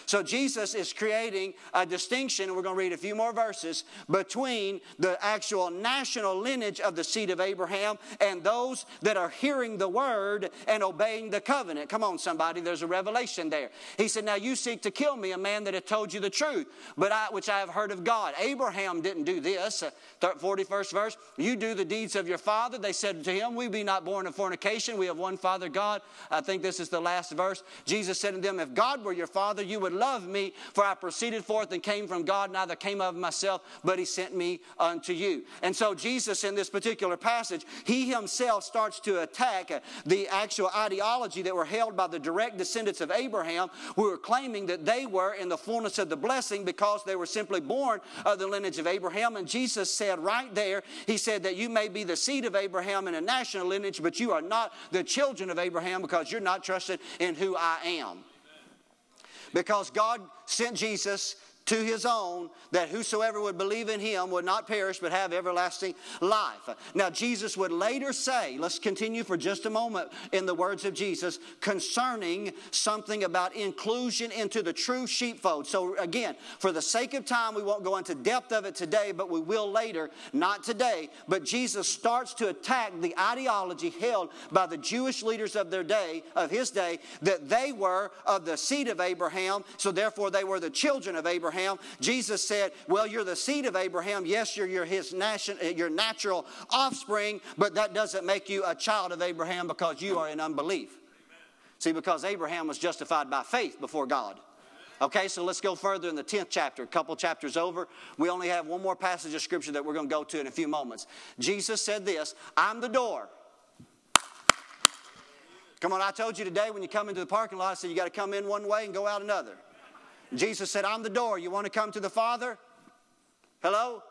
So Jesus is creating a distinction, and we're going to read a few more verses, between the actual national lineage of the seed of Abraham and those that are hearing the word and obeying the covenant. Come on, somebody, there's a revelation there. He said, Now you seek to kill me, a man that had told you the truth, but I, which I have heard of God. Abraham didn't do this. Uh, 41st verse, you do the deeds of your father. They said to him, We be not born of fornication. We have one Father God. I think this is the last verse. Jesus said to them, If God were your father, you would love me, for I proceeded forth and came from God, neither came of myself, but he sent me unto you. And so Jesus, in this particular passage, he himself starts to attack the actual ideology that were held by the direct descendants of Abraham, who were claiming that they were in the fullness of the blessing because they were simply born of the lineage of Abraham. And Jesus said right there, he said that you may be the seed of Abraham in a national lineage, but you are not the children of Abraham because you're not trusted in who I am because God sent Jesus to his own that whosoever would believe in him would not perish but have everlasting life. Now, Jesus would later say, let's continue for just a moment in the words of Jesus concerning something about inclusion into the true sheepfold. So, again, for the sake of time, we won't go into depth of it today, but we will later, not today. But Jesus starts to attack the ideology held by the Jewish leaders of their day, of his day, that they were of the seed of Abraham, so therefore they were the children of Abraham Abraham. Jesus said, Well, you're the seed of Abraham. Yes, you're, you're his nation, uh, your natural offspring, but that doesn't make you a child of Abraham because you are in unbelief. Amen. See, because Abraham was justified by faith before God. Okay, so let's go further in the 10th chapter, a couple chapters over. We only have one more passage of scripture that we're going to go to in a few moments. Jesus said this I'm the door. Come on, I told you today when you come into the parking lot, I said you got to come in one way and go out another. Jesus said, I'm the door. You want to come to the Father? Hello?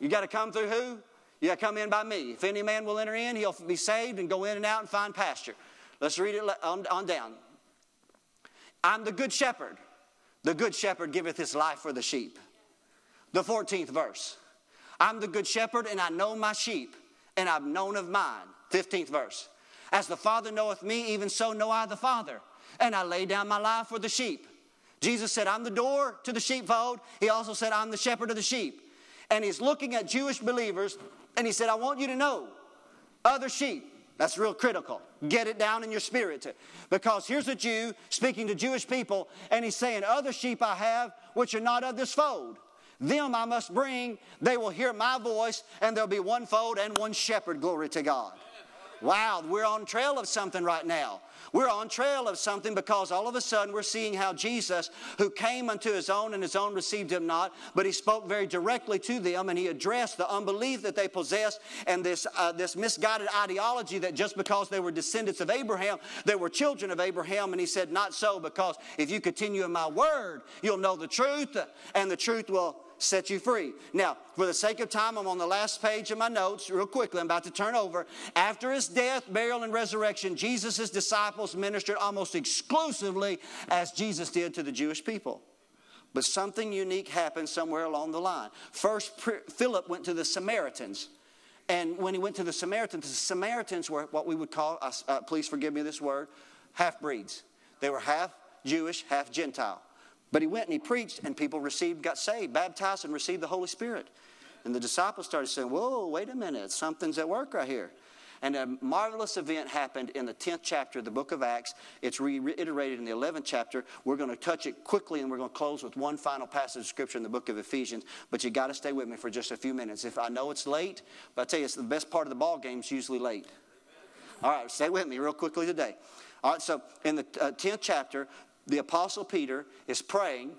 You got to come through who? You got to come in by me. If any man will enter in, he'll be saved and go in and out and find pasture. Let's read it on, on down. I'm the good shepherd. The good shepherd giveth his life for the sheep. The 14th verse. I'm the good shepherd, and I know my sheep, and I've known of mine. 15th verse. As the Father knoweth me, even so know I the Father, and I lay down my life for the sheep. Jesus said, I'm the door to the sheepfold. He also said, I'm the shepherd of the sheep. And he's looking at Jewish believers and he said, I want you to know other sheep. That's real critical. Get it down in your spirit. Because here's a Jew speaking to Jewish people, and he's saying, Other sheep I have which are not of this fold. Them I must bring. They will hear my voice, and there'll be one fold and one shepherd. Glory to God. Wow, we're on trail of something right now. We're on trail of something because all of a sudden we're seeing how Jesus, who came unto his own and his own received him not, but he spoke very directly to them and he addressed the unbelief that they possessed and this, uh, this misguided ideology that just because they were descendants of Abraham, they were children of Abraham. And he said, Not so, because if you continue in my word, you'll know the truth and the truth will set you free. Now, for the sake of time, I'm on the last page of my notes, real quickly. I'm about to turn over. After his death, burial, and resurrection, Jesus' disciples ministered almost exclusively as Jesus did to the Jewish people. But something unique happened somewhere along the line. First, Philip went to the Samaritans. And when he went to the Samaritans, the Samaritans were what we would call, uh, uh please forgive me this word, half breeds. They were half Jewish, half Gentile. But he went and he preached, and people received, got saved, baptized, and received the Holy Spirit. And the disciples started saying, Whoa, wait a minute, something's at work right here. And a marvelous event happened in the 10th chapter of the book of Acts. It's reiterated in the 11th chapter. We're going to touch it quickly and we're going to close with one final passage of scripture in the book of Ephesians. But you got to stay with me for just a few minutes. If I know it's late, but I tell you, it's the best part of the ball game is usually late. All right, stay with me real quickly today. All right, so in the uh, 10th chapter, the Apostle Peter is praying,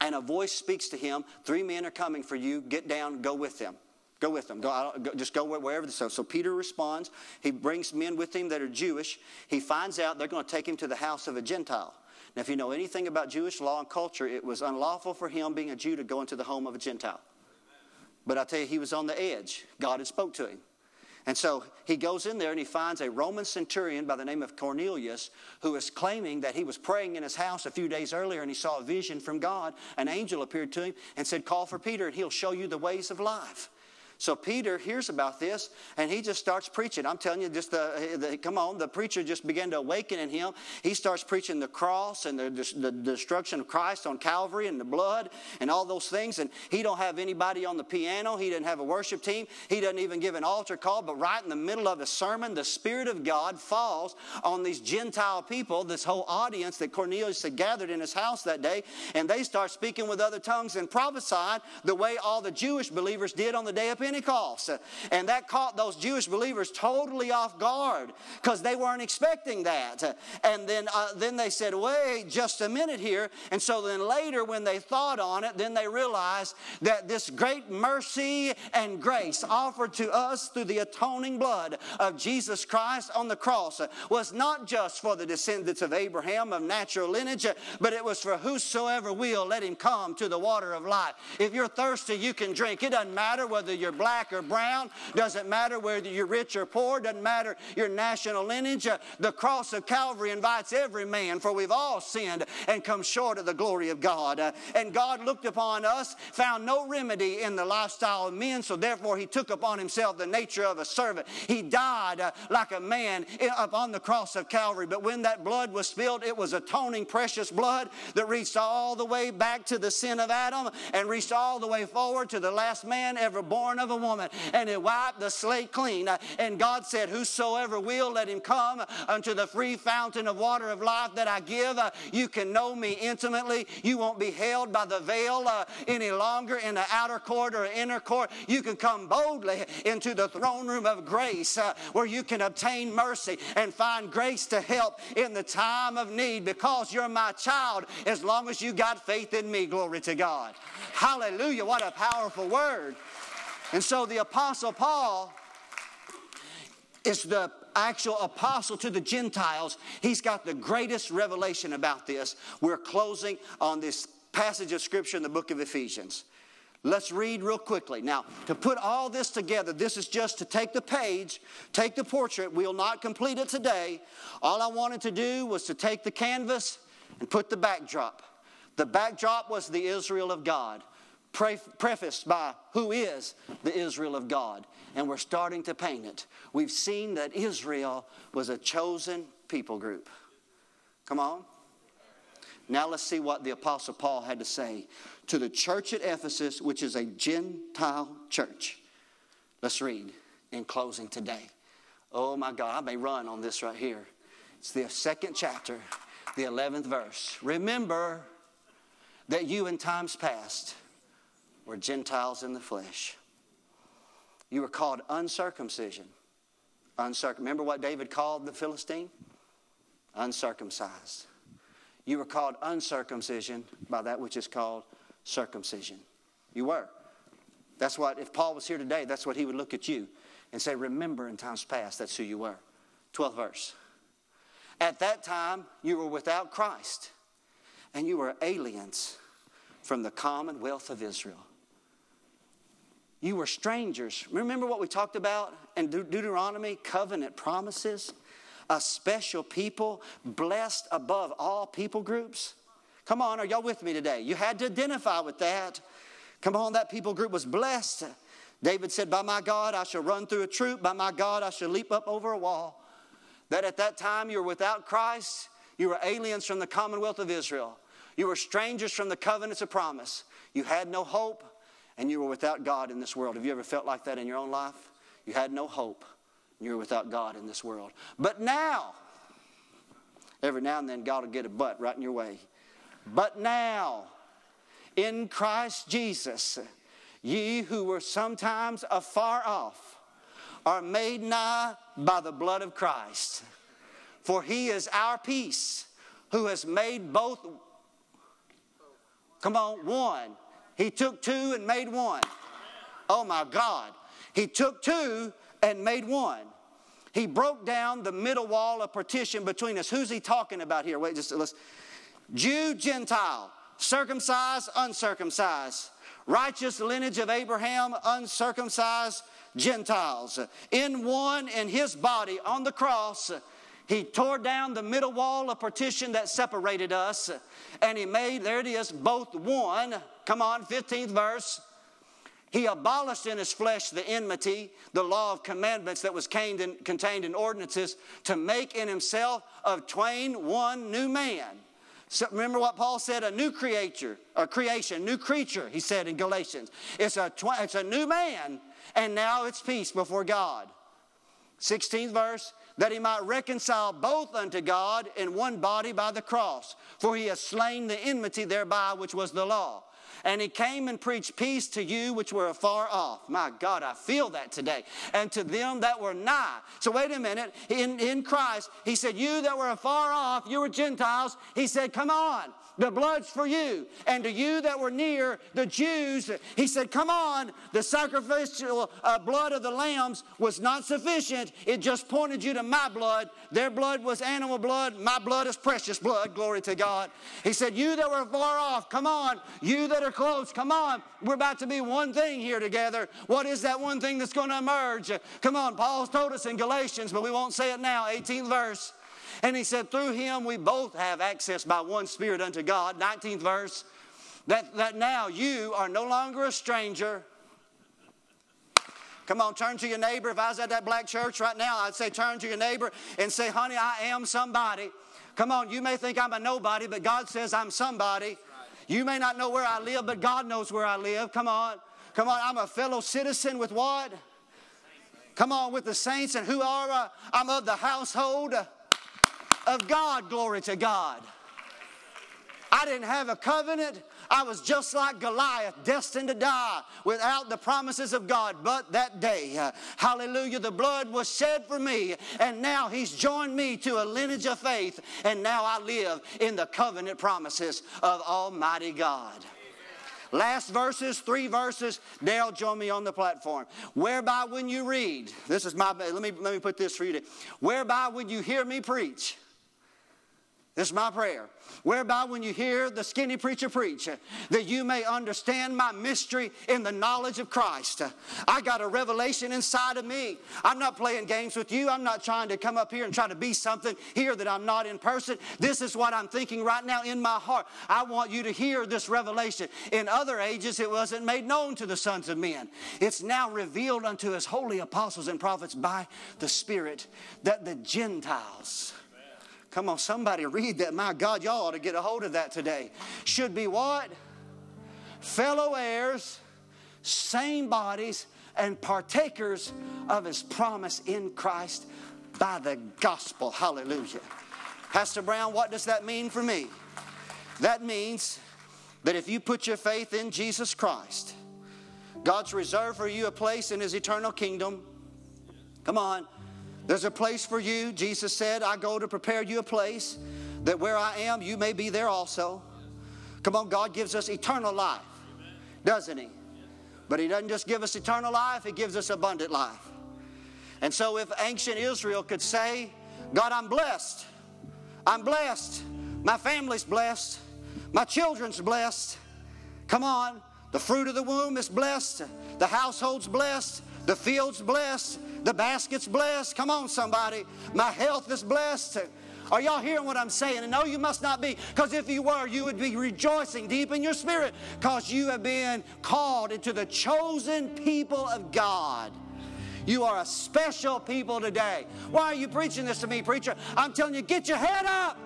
and a voice speaks to him Three men are coming for you. Get down, go with them. Go with them. Go, go, just go wherever. So, so Peter responds. He brings men with him that are Jewish. He finds out they're going to take him to the house of a Gentile. Now, if you know anything about Jewish law and culture, it was unlawful for him, being a Jew, to go into the home of a Gentile. But I tell you, he was on the edge. God had spoke to him. And so he goes in there and he finds a Roman centurion by the name of Cornelius who is claiming that he was praying in his house a few days earlier and he saw a vision from God. An angel appeared to him and said, Call for Peter and he'll show you the ways of life. So Peter hears about this and he just starts preaching. I'm telling you, just the, the come on, the preacher just began to awaken in him. He starts preaching the cross and the, the, the destruction of Christ on Calvary and the blood and all those things. And he don't have anybody on the piano. He didn't have a worship team. He doesn't even give an altar call. But right in the middle of the sermon, the Spirit of God falls on these Gentile people, this whole audience that Cornelius had gathered in his house that day, and they start speaking with other tongues and prophesying the way all the Jewish believers did on the day of Pentecost. Pentecost. And that caught those Jewish believers totally off guard because they weren't expecting that. And then, uh, then they said, wait just a minute here. And so then later, when they thought on it, then they realized that this great mercy and grace offered to us through the atoning blood of Jesus Christ on the cross was not just for the descendants of Abraham of natural lineage, but it was for whosoever will let him come to the water of life. If you're thirsty, you can drink. It doesn't matter whether you're black or brown, doesn't matter whether you're rich or poor, doesn't matter your national lineage. Uh, the cross of Calvary invites every man, for we've all sinned and come short of the glory of God. Uh, and God looked upon us, found no remedy in the lifestyle of men, so therefore He took upon Himself the nature of a servant. He died uh, like a man upon the cross of Calvary. But when that blood was spilled, it was atoning, precious blood that reached all the way back to the sin of Adam and reached all the way forward to the last man ever born of a woman. And it wiped the slate clean. And God said, Whosoever will, let him come unto the free fountain of water of life that I give. You can know me intimately. You won't be held by the veil uh, any longer in the outer court or inner court. You can come boldly into the throne room of grace uh, where you can obtain mercy and find grace to help in the time of need because you're my child as long as you got faith in me. Glory to God. Hallelujah. What a powerful word. And so the Apostle Paul is the actual apostle to the Gentiles. He's got the greatest revelation about this. We're closing on this passage of Scripture in the book of Ephesians. Let's read real quickly. Now, to put all this together, this is just to take the page, take the portrait. We'll not complete it today. All I wanted to do was to take the canvas and put the backdrop. The backdrop was the Israel of God, prefaced by who is the Israel of God. And we're starting to paint it. We've seen that Israel was a chosen people group. Come on. Now let's see what the Apostle Paul had to say to the church at Ephesus, which is a Gentile church. Let's read in closing today. Oh my God, I may run on this right here. It's the second chapter, the 11th verse. Remember that you in times past were Gentiles in the flesh. You were called uncircumcision. Uncircum- Remember what David called the Philistine? Uncircumcised. You were called uncircumcision by that which is called circumcision. You were. That's what, if Paul was here today, that's what he would look at you and say, Remember in times past, that's who you were. 12th verse. At that time, you were without Christ, and you were aliens from the commonwealth of Israel. You were strangers. Remember what we talked about in Deuteronomy? Covenant promises. A special people, blessed above all people groups. Come on, are y'all with me today? You had to identify with that. Come on, that people group was blessed. David said, By my God, I shall run through a troop. By my God, I shall leap up over a wall. That at that time you were without Christ, you were aliens from the commonwealth of Israel. You were strangers from the covenants of promise. You had no hope, and you were without God in this world. Have you ever felt like that in your own life? You had no hope, you were without God in this world. But now, every now and then, God will get a butt right in your way. But now, in Christ Jesus, ye who were sometimes afar off are made nigh by the blood of Christ. For he is our peace, who has made both, come on, one. He took two and made one. Oh my God. He took two and made one. He broke down the middle wall of partition between us. Who's he talking about here? Wait, just let's. Jew, Gentile, circumcised, uncircumcised, righteous lineage of Abraham, uncircumcised Gentiles. In one, in his body on the cross, he tore down the middle wall of partition that separated us, and he made, there it is, both one. Come on, 15th verse. He abolished in his flesh the enmity, the law of commandments that was contained in ordinances, to make in himself of twain one new man so remember what Paul said a new creature, a creation, new creature, he said in Galatians. It's a, tw- it's a new man, and now it's peace before God. 16th verse, that he might reconcile both unto God in one body by the cross, for he has slain the enmity thereby which was the law and he came and preached peace to you which were afar off. My God, I feel that today. And to them that were nigh. So wait a minute. In, in Christ, he said, You that were afar off, you were Gentiles. He said, Come on. The blood's for you. And to you that were near, the Jews, he said, Come on, the sacrificial uh, blood of the lambs was not sufficient. It just pointed you to my blood. Their blood was animal blood. My blood is precious blood. Glory to God. He said, You that were far off, come on. You that are close. Come on. We're about to be one thing here together. What is that one thing that's going to emerge? Come on. Paul's told us in Galatians, but we won't say it now. 18th verse. And he said, Through him we both have access by one Spirit unto God. 19th verse. That, that now you are no longer a stranger. Come on, turn to your neighbor. If I was at that black church right now, I'd say, Turn to your neighbor and say, Honey, I am somebody. Come on, you may think I'm a nobody, but God says I'm somebody. You may not know where I live, but God knows where I live. Come on. Come on, I'm a fellow citizen with what? Come on, with the saints. And who are I? I'm of the household of God. Glory to God. I didn't have a covenant. I was just like Goliath, destined to die without the promises of God. But that day, uh, hallelujah, the blood was shed for me, and now He's joined me to a lineage of faith, and now I live in the covenant promises of Almighty God. Last verses, three verses. Dale, join me on the platform. Whereby when you read, this is my, let me, let me put this for you. To, whereby when you hear me preach, this is my prayer. Whereby, when you hear the skinny preacher preach, uh, that you may understand my mystery in the knowledge of Christ. I got a revelation inside of me. I'm not playing games with you. I'm not trying to come up here and try to be something here that I'm not in person. This is what I'm thinking right now in my heart. I want you to hear this revelation. In other ages, it wasn't made known to the sons of men. It's now revealed unto his holy apostles and prophets by the Spirit that the Gentiles Come on, somebody read that. My God, y'all ought to get a hold of that today. Should be what? Fellow heirs, same bodies, and partakers of his promise in Christ by the gospel. Hallelujah. Pastor Brown, what does that mean for me? That means that if you put your faith in Jesus Christ, God's reserved for you a place in his eternal kingdom. Come on. There's a place for you. Jesus said, I go to prepare you a place that where I am, you may be there also. Come on, God gives us eternal life, doesn't He? But He doesn't just give us eternal life, He gives us abundant life. And so, if ancient Israel could say, God, I'm blessed, I'm blessed, my family's blessed, my children's blessed, come on, the fruit of the womb is blessed, the household's blessed, the field's blessed, the basket's blessed. Come on, somebody. My health is blessed. Are y'all hearing what I'm saying? And no, you must not be, because if you were, you would be rejoicing deep in your spirit, because you have been called into the chosen people of God. You are a special people today. Why are you preaching this to me, preacher? I'm telling you, get your head up.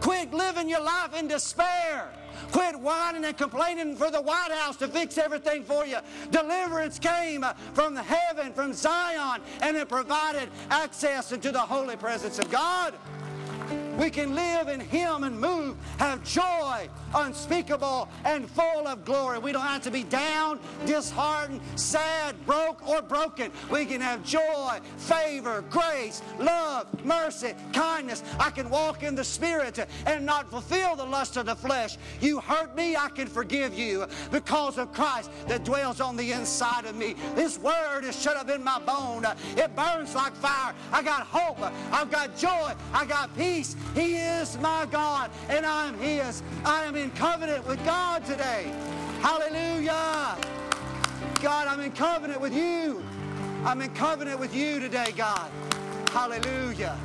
Quit living your life in despair. Quit whining and complaining for the White House to fix everything for you. Deliverance came from the heaven, from Zion, and it provided access into the holy presence of God. We can live in Him and move, have joy unspeakable and full of glory. We don't have to be down, disheartened, sad, broke, or broken. We can have joy, favor, grace, love, mercy, kindness. I can walk in the Spirit and not fulfill the lust of the flesh. You hurt me, I can forgive you because of Christ that dwells on the inside of me. This word is shut up in my bone. It burns like fire. I got hope. I've got joy. I got peace. He is my God, and I'm His. I am in covenant with God today. Hallelujah. God, I'm in covenant with you. I'm in covenant with you today, God. Hallelujah.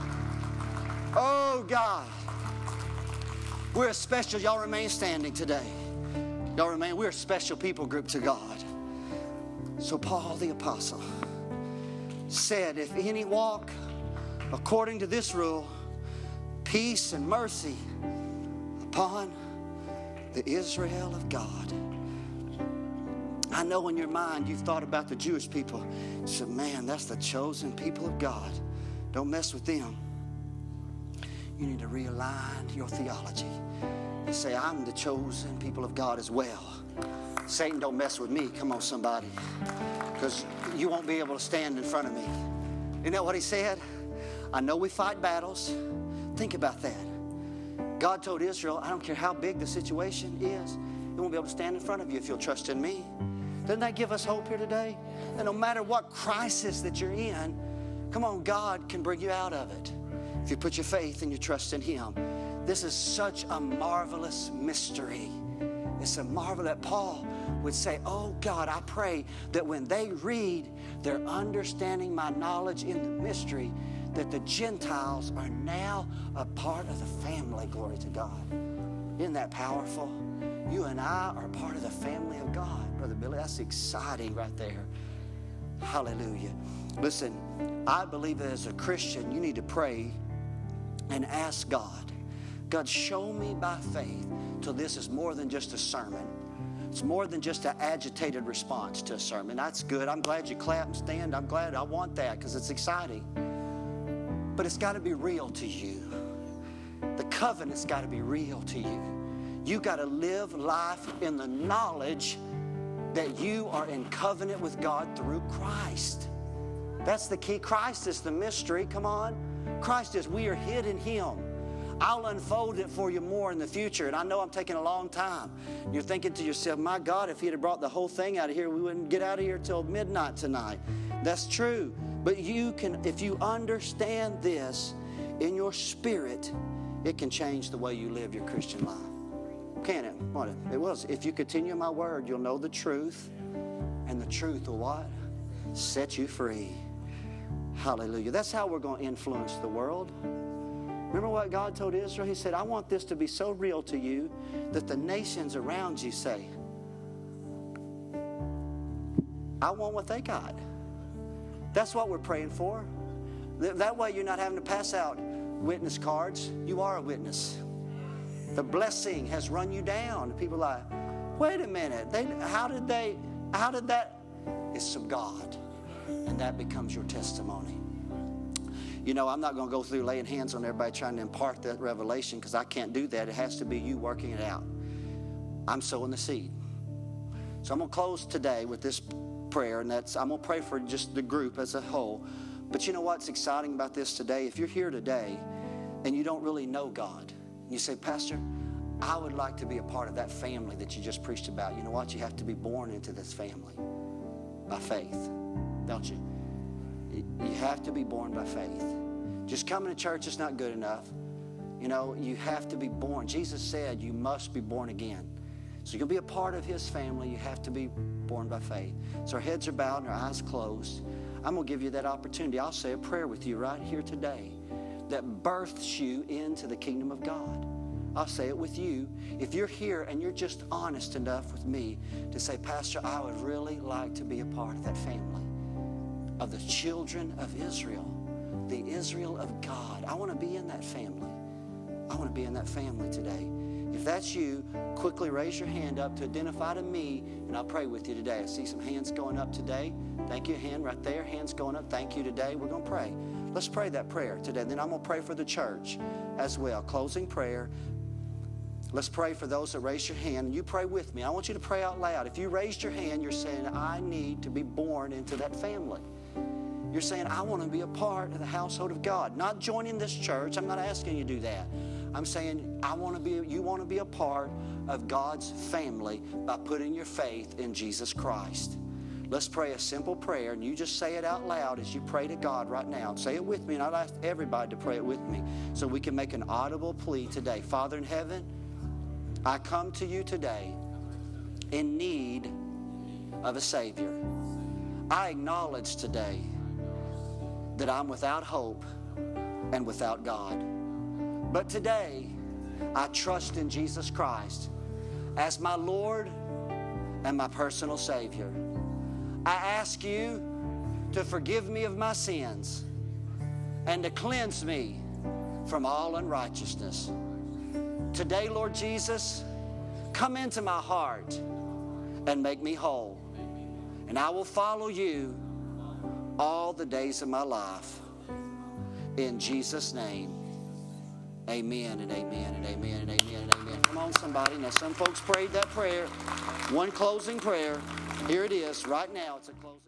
Oh, God. We're a special, y'all remain standing today. Y'all remain, we're a special people group to God. So, Paul the Apostle said, If any walk according to this rule, peace and mercy upon the Israel of God. I know in your mind you've thought about the Jewish people. You said, man, that's the chosen people of God. Don't mess with them. You need to realign your theology. You say, I'm the chosen people of God as well. Satan, don't mess with me. Come on, somebody. Because you won't be able to stand in front of me. Isn't that what he said? I know we fight battles. Think about that. God told Israel, I don't care how big the situation is, you won't be able to stand in front of you if you'll trust in me. Doesn't that give us hope here today? That no matter what crisis that you're in, come on, God can bring you out of it if you put your faith and your trust in Him. This is such a marvelous mystery. It's a marvel that Paul would say, Oh God, I pray that when they read, they're understanding my knowledge in the mystery, that the Gentiles are now a part of the family. Glory to God. Isn't that powerful? You and I are part of the family of God, Brother Billy. That's exciting right there. Hallelujah. Listen, I believe that as a Christian, you need to pray and ask God, God, show me by faith till this is more than just a sermon. It's more than just an agitated response to a sermon. That's good. I'm glad you clap and stand. I'm glad. I want that because it's exciting. But it's got to be real to you. The covenant's got to be real to you. You got to live life in the knowledge that you are in covenant with God through Christ. That's the key. Christ is the mystery. Come on. Christ is, we are hid in Him. I'll unfold it for you more in the future. And I know I'm taking a long time. You're thinking to yourself, my God, if He'd have brought the whole thing out of here, we wouldn't get out of here till midnight tonight. That's true. But you can, if you understand this in your spirit, it can change the way you live your Christian life. Can it? What? It was. If you continue my word, you'll know the truth, and the truth will what? Set you free. Hallelujah. That's how we're going to influence the world. Remember what God told Israel? He said, I want this to be so real to you that the nations around you say, I want what they got. That's what we're praying for. That way, you're not having to pass out witness cards. You are a witness. The blessing has run you down. People are like, wait a minute. They, how did they? How did that? It's from God, and that becomes your testimony. You know, I'm not going to go through laying hands on everybody trying to impart that revelation because I can't do that. It has to be you working it out. I'm sowing the seed. So I'm going to close today with this prayer, and that's I'm going to pray for just the group as a whole. But you know what's exciting about this today? If you're here today and you don't really know God, you say, Pastor, I would like to be a part of that family that you just preached about. You know what? You have to be born into this family by faith, don't you? You have to be born by faith. Just coming to church is not good enough. You know, you have to be born. Jesus said you must be born again. So you'll be a part of his family. You have to be born by faith. So our heads are bowed and our eyes closed. I'm going to give you that opportunity. I'll say a prayer with you right here today that births you into the kingdom of God. I'll say it with you. If you're here and you're just honest enough with me to say, Pastor, I would really like to be a part of that family of the children of Israel, the Israel of God. I want to be in that family. I want to be in that family today. If that's you, quickly raise your hand up to identify to me, and I'll pray with you today. I see some hands going up today. Thank you, hand right there. Hands going up. Thank you today. We're going to pray. Let's pray that prayer today. Then I'm going to pray for the church as well. Closing prayer. Let's pray for those that raise your hand. You pray with me. I want you to pray out loud. If you raised your hand, you're saying, I need to be born into that family. You're saying, I want to be a part of the household of God. Not joining this church. I'm not asking you to do that. I'm saying, I want to be, you want to be a part of God's family by putting your faith in Jesus Christ. Let's pray a simple prayer, and you just say it out loud as you pray to God right now. Say it with me, and I'd ask everybody to pray it with me so we can make an audible plea today. Father in heaven, I come to you today in need of a Savior. I acknowledge today that I'm without hope and without God. But today, I trust in Jesus Christ as my Lord and my personal Savior. I ask you to forgive me of my sins and to cleanse me from all unrighteousness. Today, Lord Jesus, come into my heart and make me whole. And I will follow you all the days of my life. In Jesus' name, amen and amen and amen and amen and amen. Come on, somebody. Now, some folks prayed that prayer. One closing prayer. Here it is right now. It's a closing.